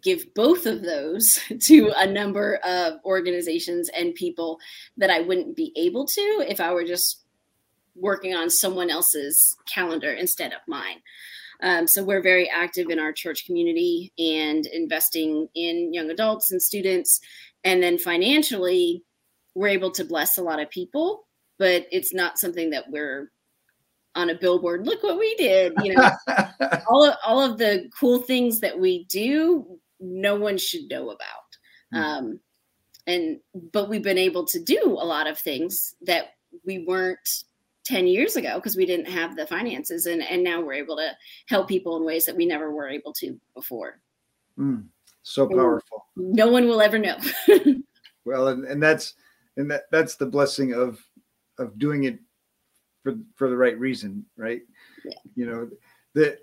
give both of those to a number of organizations and people that I wouldn't be able to if I were just working on someone else's calendar instead of mine. Um, so we're very active in our church community and investing in young adults and students. And then financially, we're able to bless a lot of people but it's not something that we're on a billboard look what we did you know all of all of the cool things that we do no one should know about mm. um and but we've been able to do a lot of things that we weren't 10 years ago because we didn't have the finances and and now we're able to help people in ways that we never were able to before mm, so powerful and no one will ever know well and, and that's and that that's the blessing of of doing it for for the right reason, right? Yeah. You know, that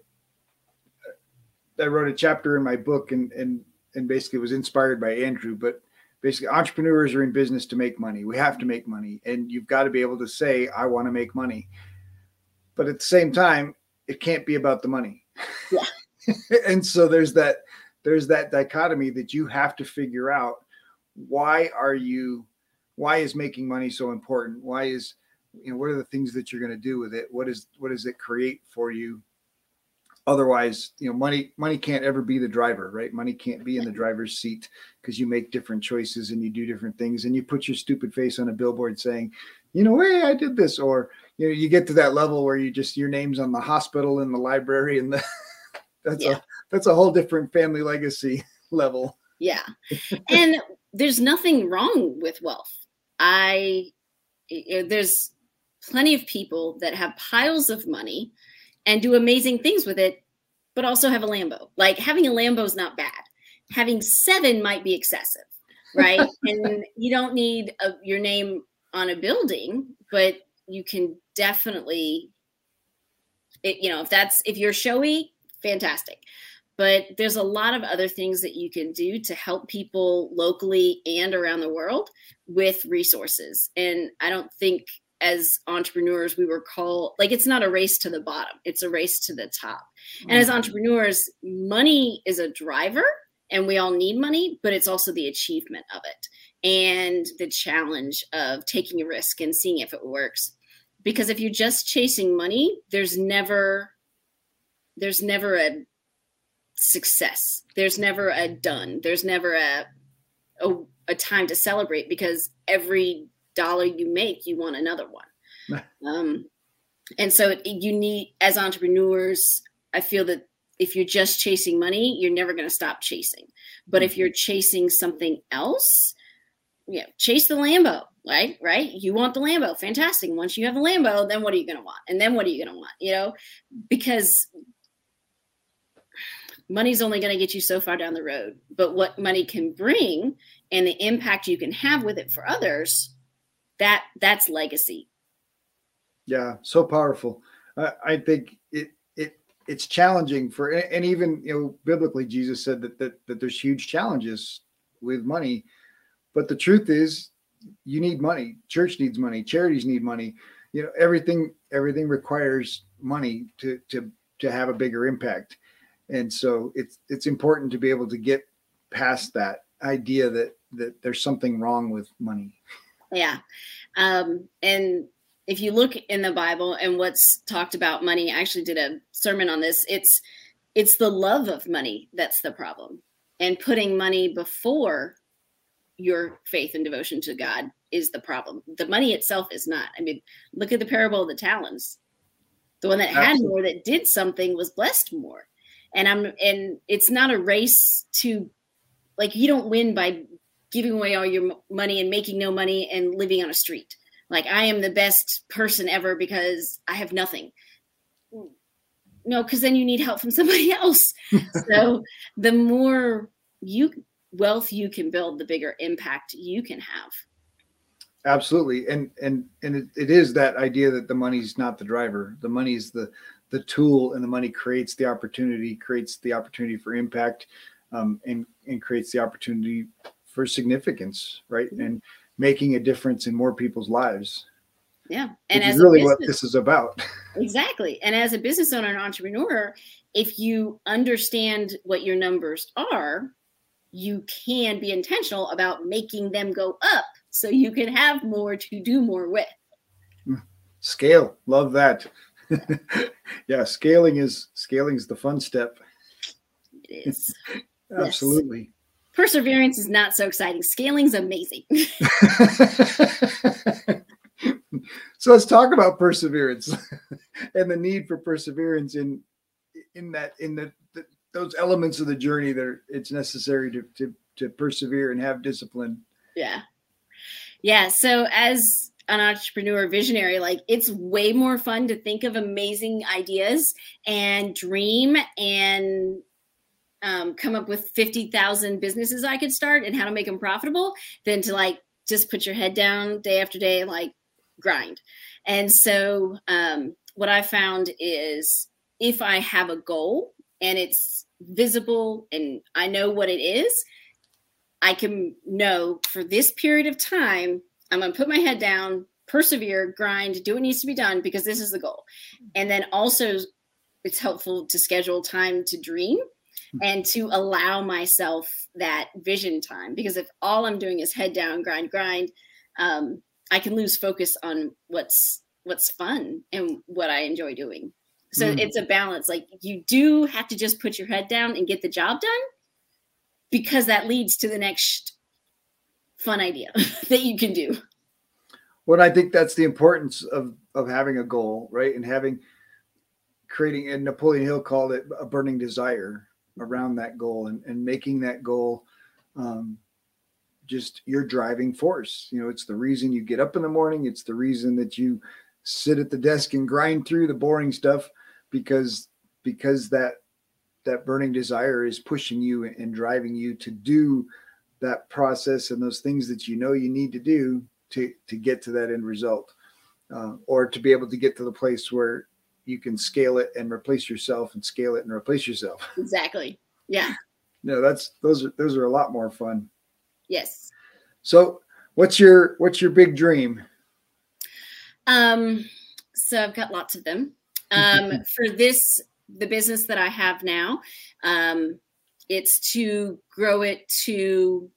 I wrote a chapter in my book and and and basically was inspired by Andrew, but basically entrepreneurs are in business to make money. We have to make money and you've got to be able to say I want to make money. But at the same time, it can't be about the money. Yeah. and so there's that there's that dichotomy that you have to figure out why are you why is making money so important why is you know what are the things that you're going to do with it what is what does it create for you otherwise you know money money can't ever be the driver right? Money can't be in the driver's seat because you make different choices and you do different things and you put your stupid face on a billboard saying you know hey i did this or you know you get to that level where you just your name's on the hospital and the library and the that's yeah. a that's a whole different family legacy level. Yeah. And there's nothing wrong with wealth. I there's plenty of people that have piles of money and do amazing things with it, but also have a Lambo. Like having a Lambo is not bad. Having seven might be excessive, right? and you don't need a, your name on a building, but you can definitely, it, you know, if that's if you're showy, fantastic. But there's a lot of other things that you can do to help people locally and around the world with resources. And I don't think as entrepreneurs we were called like it's not a race to the bottom it's a race to the top mm-hmm. and as mm-hmm. entrepreneurs money is a driver and we all need money but it's also the achievement of it and the challenge of taking a risk and seeing if it works because if you're just chasing money there's never there's never a success there's never a done there's never a a, a time to celebrate because every dollar you make, you want another one. um, and so you need, as entrepreneurs, I feel that if you're just chasing money, you're never going to stop chasing. But if mm-hmm. you're chasing something else, yeah, chase the Lambo, right? Right? You want the Lambo, fantastic. Once you have the Lambo, then what are you going to want? And then what are you going to want? You know, because money's only going to get you so far down the road. But what money can bring and the impact you can have with it for others that that's legacy. Yeah so powerful. I think it it it's challenging for and even you know biblically jesus said that, that that there's huge challenges with money. But the truth is you need money. Church needs money. Charities need money. You know everything everything requires money to to to have a bigger impact. And so it's it's important to be able to get past that idea that that there's something wrong with money yeah. Um, and if you look in the Bible and what's talked about money, I actually did a sermon on this. It's it's the love of money that's the problem. And putting money before your faith and devotion to God is the problem. The money itself is not. I mean, look at the parable of the talents. The one that Absolutely. had more that did something was blessed more. And I'm and it's not a race to like you don't win by giving away all your money and making no money and living on a street. Like I am the best person ever because I have nothing. No, because then you need help from somebody else. so the more you wealth you can build, the bigger impact you can have. Absolutely, and and and it, it is that idea that the money's not the driver. The money's the the tool, and the money creates the opportunity, creates the opportunity for impact, um, and and creates the opportunity for significance, right? Mm-hmm. And making a difference in more people's lives. Yeah. And as really business, what this is about. exactly. And as a business owner and entrepreneur, if you understand what your numbers are, you can be intentional about making them go up so you can have more to do more with. Mm. Scale. Love that. yeah, scaling is scaling is the fun step. It is. Absolutely. Perseverance is not so exciting. Scaling's amazing. so let's talk about perseverance and the need for perseverance in in that in the, the those elements of the journey that are, it's necessary to, to to persevere and have discipline. Yeah. Yeah. So as an entrepreneur visionary, like it's way more fun to think of amazing ideas and dream and um, come up with 50,000 businesses I could start and how to make them profitable than to like just put your head down day after day and like grind. And so, um, what I found is if I have a goal and it's visible and I know what it is, I can know for this period of time, I'm going to put my head down, persevere, grind, do what needs to be done because this is the goal. And then also, it's helpful to schedule time to dream and to allow myself that vision time because if all i'm doing is head down grind grind um, i can lose focus on what's what's fun and what i enjoy doing. So mm. it's a balance. Like you do have to just put your head down and get the job done because that leads to the next fun idea that you can do. Well i think that's the importance of of having a goal right? And having creating and napoleon hill called it a burning desire around that goal and, and making that goal um, just your driving force. You know it's the reason you get up in the morning. It's the reason that you sit at the desk and grind through the boring stuff because because that that burning desire is pushing you and driving you to do that process and those things that you know you need to do to to get to that end result uh, or to be able to get to the place where you can scale it and replace yourself and scale it and replace yourself. Exactly. Yeah. No that's those are those are a lot more fun. Yes. So what's your what's your big dream? Um so i've got lots of them. Um for this the business that i have now um it's to grow it to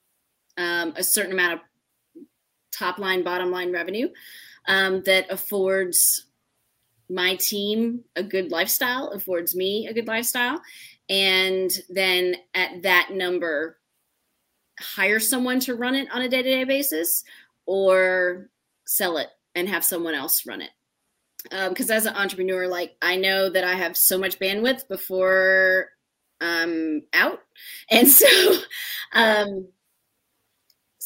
um, a certain amount of top line, bottom line revenue um, that affords my team a good lifestyle, affords me a good lifestyle. And then at that number, hire someone to run it on a day to day basis or sell it and have someone else run it. Because um, as an entrepreneur, like I know that I have so much bandwidth before I'm out. And so, um,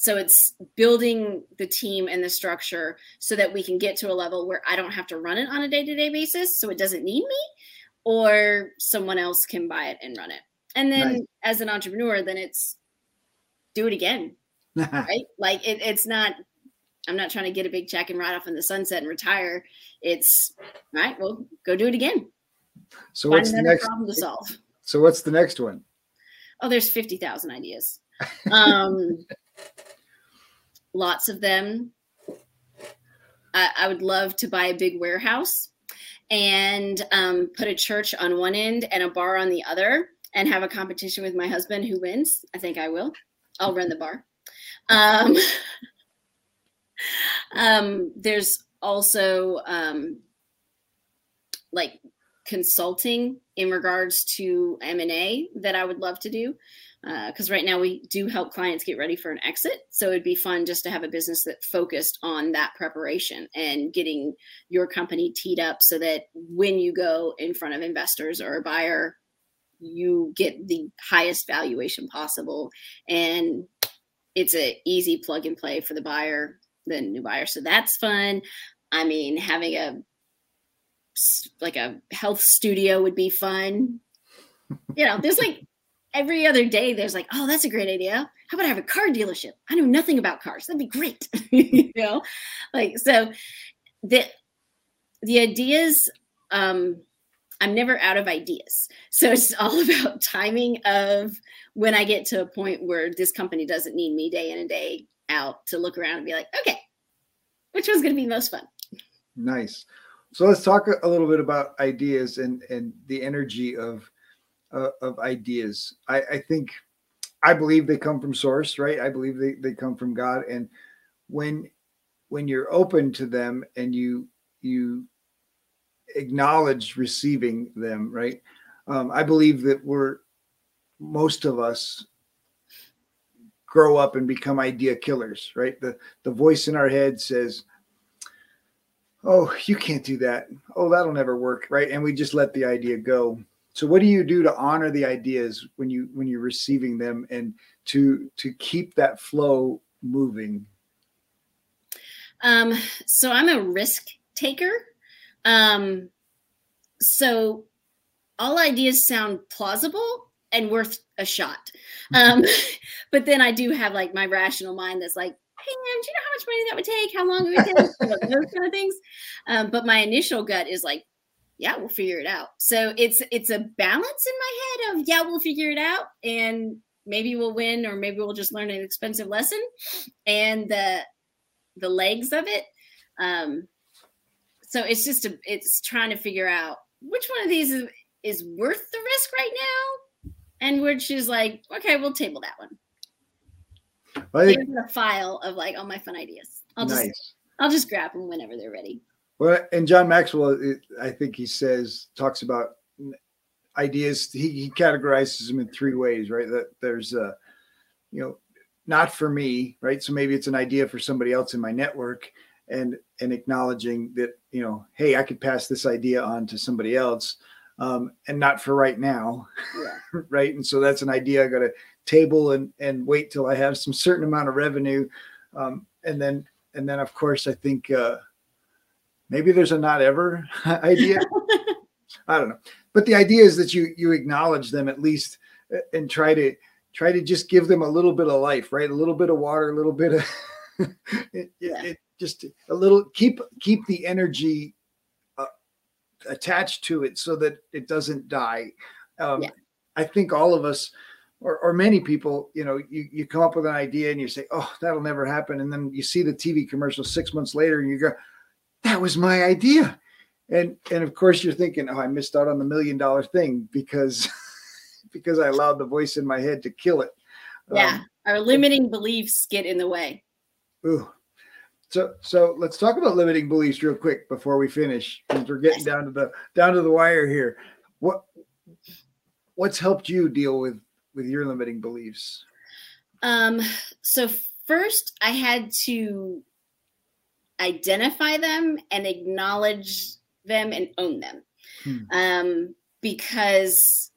so it's building the team and the structure so that we can get to a level where I don't have to run it on a day to day basis. So it doesn't need me or someone else can buy it and run it. And then nice. as an entrepreneur, then it's do it again. right. Like it, it's not, I'm not trying to get a big check and ride off in the sunset and retire. It's all right. Well, go do it again. So Find what's the next problem to solve? So what's the next one? Oh, there's 50,000 ideas. Um, lots of them. I, I, would love to buy a big warehouse and um, put a church on one end and a bar on the other and have a competition with my husband who wins. I think I will. I'll run the bar. Um, um, there's also um, like consulting in regards to M&A that I would love to do because uh, right now we do help clients get ready for an exit. So it'd be fun just to have a business that focused on that preparation and getting your company teed up so that when you go in front of investors or a buyer, you get the highest valuation possible. And it's a easy plug and play for the buyer, the new buyer. So that's fun. I mean, having a like a health studio would be fun. You know, there's like every other day there's like, oh, that's a great idea. How about I have a car dealership? I know nothing about cars. That'd be great. you know, like so the the ideas um I'm never out of ideas. So it's all about timing of when I get to a point where this company doesn't need me day in and day out to look around and be like, okay, which one's going to be most fun? Nice. So let's talk a little bit about ideas and and the energy of uh, of ideas. I, I think I believe they come from source, right? I believe they, they come from God. And when when you're open to them and you you acknowledge receiving them, right? Um, I believe that we're most of us grow up and become idea killers, right? The the voice in our head says, oh, you can't do that. Oh, that'll never work, right? And we just let the idea go. So what do you do to honor the ideas when you when you're receiving them and to to keep that flow moving? Um, so I'm a risk taker. Um, so all ideas sound plausible and worth a shot. Um, but then I do have like my rational mind that's like, hey man, do you know how much money that would take? How long would it would take? Those kind of things. Um, but my initial gut is like, yeah, we'll figure it out. So it's it's a balance in my head of yeah, we'll figure it out, and maybe we'll win, or maybe we'll just learn an expensive lesson, and the the legs of it. Um, so it's just a, it's trying to figure out which one of these is, is worth the risk right now and which is like, okay, we'll table that one. Well, I think, Here's a file of like all my fun ideas. I'll just. I'll just grab them whenever they're ready. Well, and John Maxwell, it- I think he says talks about ideas. He, he categorizes them in three ways, right? That there's a, you know, not for me, right? So maybe it's an idea for somebody else in my network, and and acknowledging that you know, hey, I could pass this idea on to somebody else, um, and not for right now, Yeah. right? And so that's an idea I got to table and and wait till I have some certain amount of revenue, um, and then and then of course I think. Uh, maybe there's a not ever idea i don't know but the idea is that you you acknowledge them at least uh, and try to try to just give them a little bit of life right a little bit of water a little bit of it, Yeah. it, it just a little keep keep the energy uh, attached to it so that it doesn't die um, Yeah. i think all of us or, or many people, you know, you, you come up with an idea and you say, oh, that'll never happen. And then you see the TV commercial six months later and you go, that was my idea. And and of course you're thinking, oh, I missed out on the million dollar thing because because I allowed the voice in my head to kill it. Yeah. Our limiting beliefs get in the way. Um, ooh. So so let's talk about limiting beliefs real quick before we finish. Because we're getting down to the down to the wire here. What what's helped you deal with with your limiting beliefs? Um, so first I had to identify them and acknowledge them and own them. Hmm. Um, because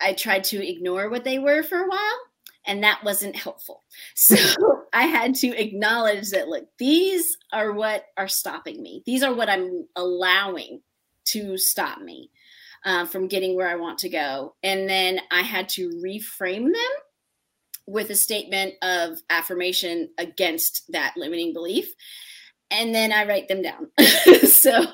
I tried to ignore what they were for a while and that wasn't helpful. So I had to acknowledge that look, these are what are stopping me. These are what I'm allowing to stop me uh, from getting where I want to go. And then I had to reframe them with a statement of affirmation against that limiting belief and then i write them down so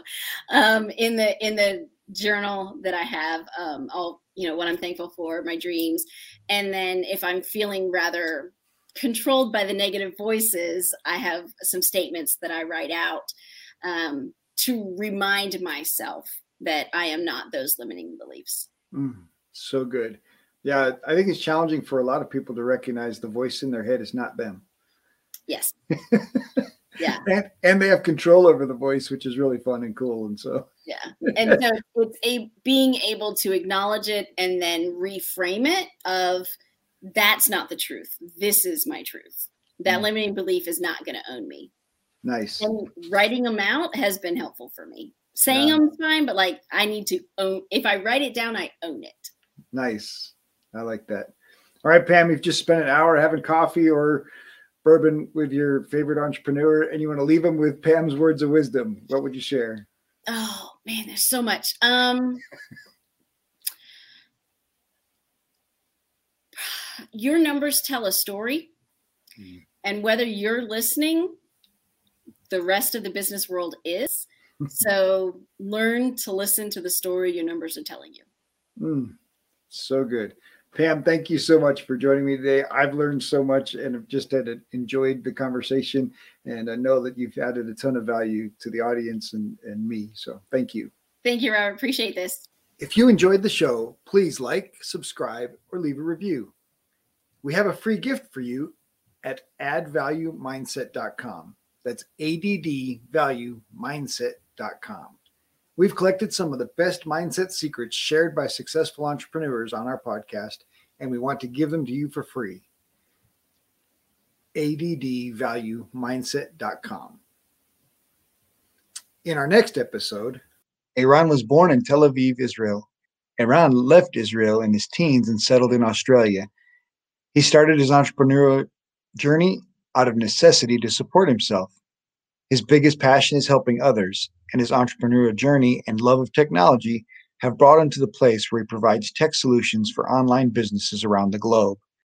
um, in the in the journal that i have um, i'll you know what i'm thankful for my dreams and then if i'm feeling rather controlled by the negative voices i have some statements that i write out um, to remind myself that i am not those limiting beliefs Mm, so good. Yeah, I think it's challenging for a lot of people to recognize the voice in their head is not them. yes yeah And, and they have control over the voice, which is really fun and cool. And so, Yeah. And so it's a being able to acknowledge it and then reframe it of that's not the truth. This is my truth. That Mm. limiting belief is not going to own me. nice. And writing them out has been helpful for me. Saying Yeah. them's fine, but like I need to own if I write it down, I own it. Nice. I like that. All right, Pam, you've just spent an hour having coffee or bourbon with your favorite entrepreneur, and you want to leave them with Pam's words of wisdom. What would you share? Oh man, there's so much. Um your numbers tell a story. Mm. And whether you're listening, the rest of the business world is. so learn to listen to the story your numbers are telling you. Mm, so good. Pam, thank you so much for joining me today. I've learned so much and have just had enjoyed the conversation. And I know that you've added a ton of value to the audience and, and me. So thank you. Thank you, Robert. Appreciate this. If you enjoyed the show, please like, subscribe, or leave a review. We have a free gift for you at addvaluemindset.com. That's addvaluemindset.com. We've collected some of the best mindset secrets shared by successful entrepreneurs on our podcast, and we want to give them to you for free. addvaluemindset.com. In our next episode, Eran was born in Tel Aviv, Israel. Eran left Israel in his teens and settled in Australia. He started his entrepreneurial journey out of necessity to support himself. His biggest passion is helping others, and his entrepreneurial journey and love of technology have brought him to the place where he provides tech solutions for online businesses around the globe.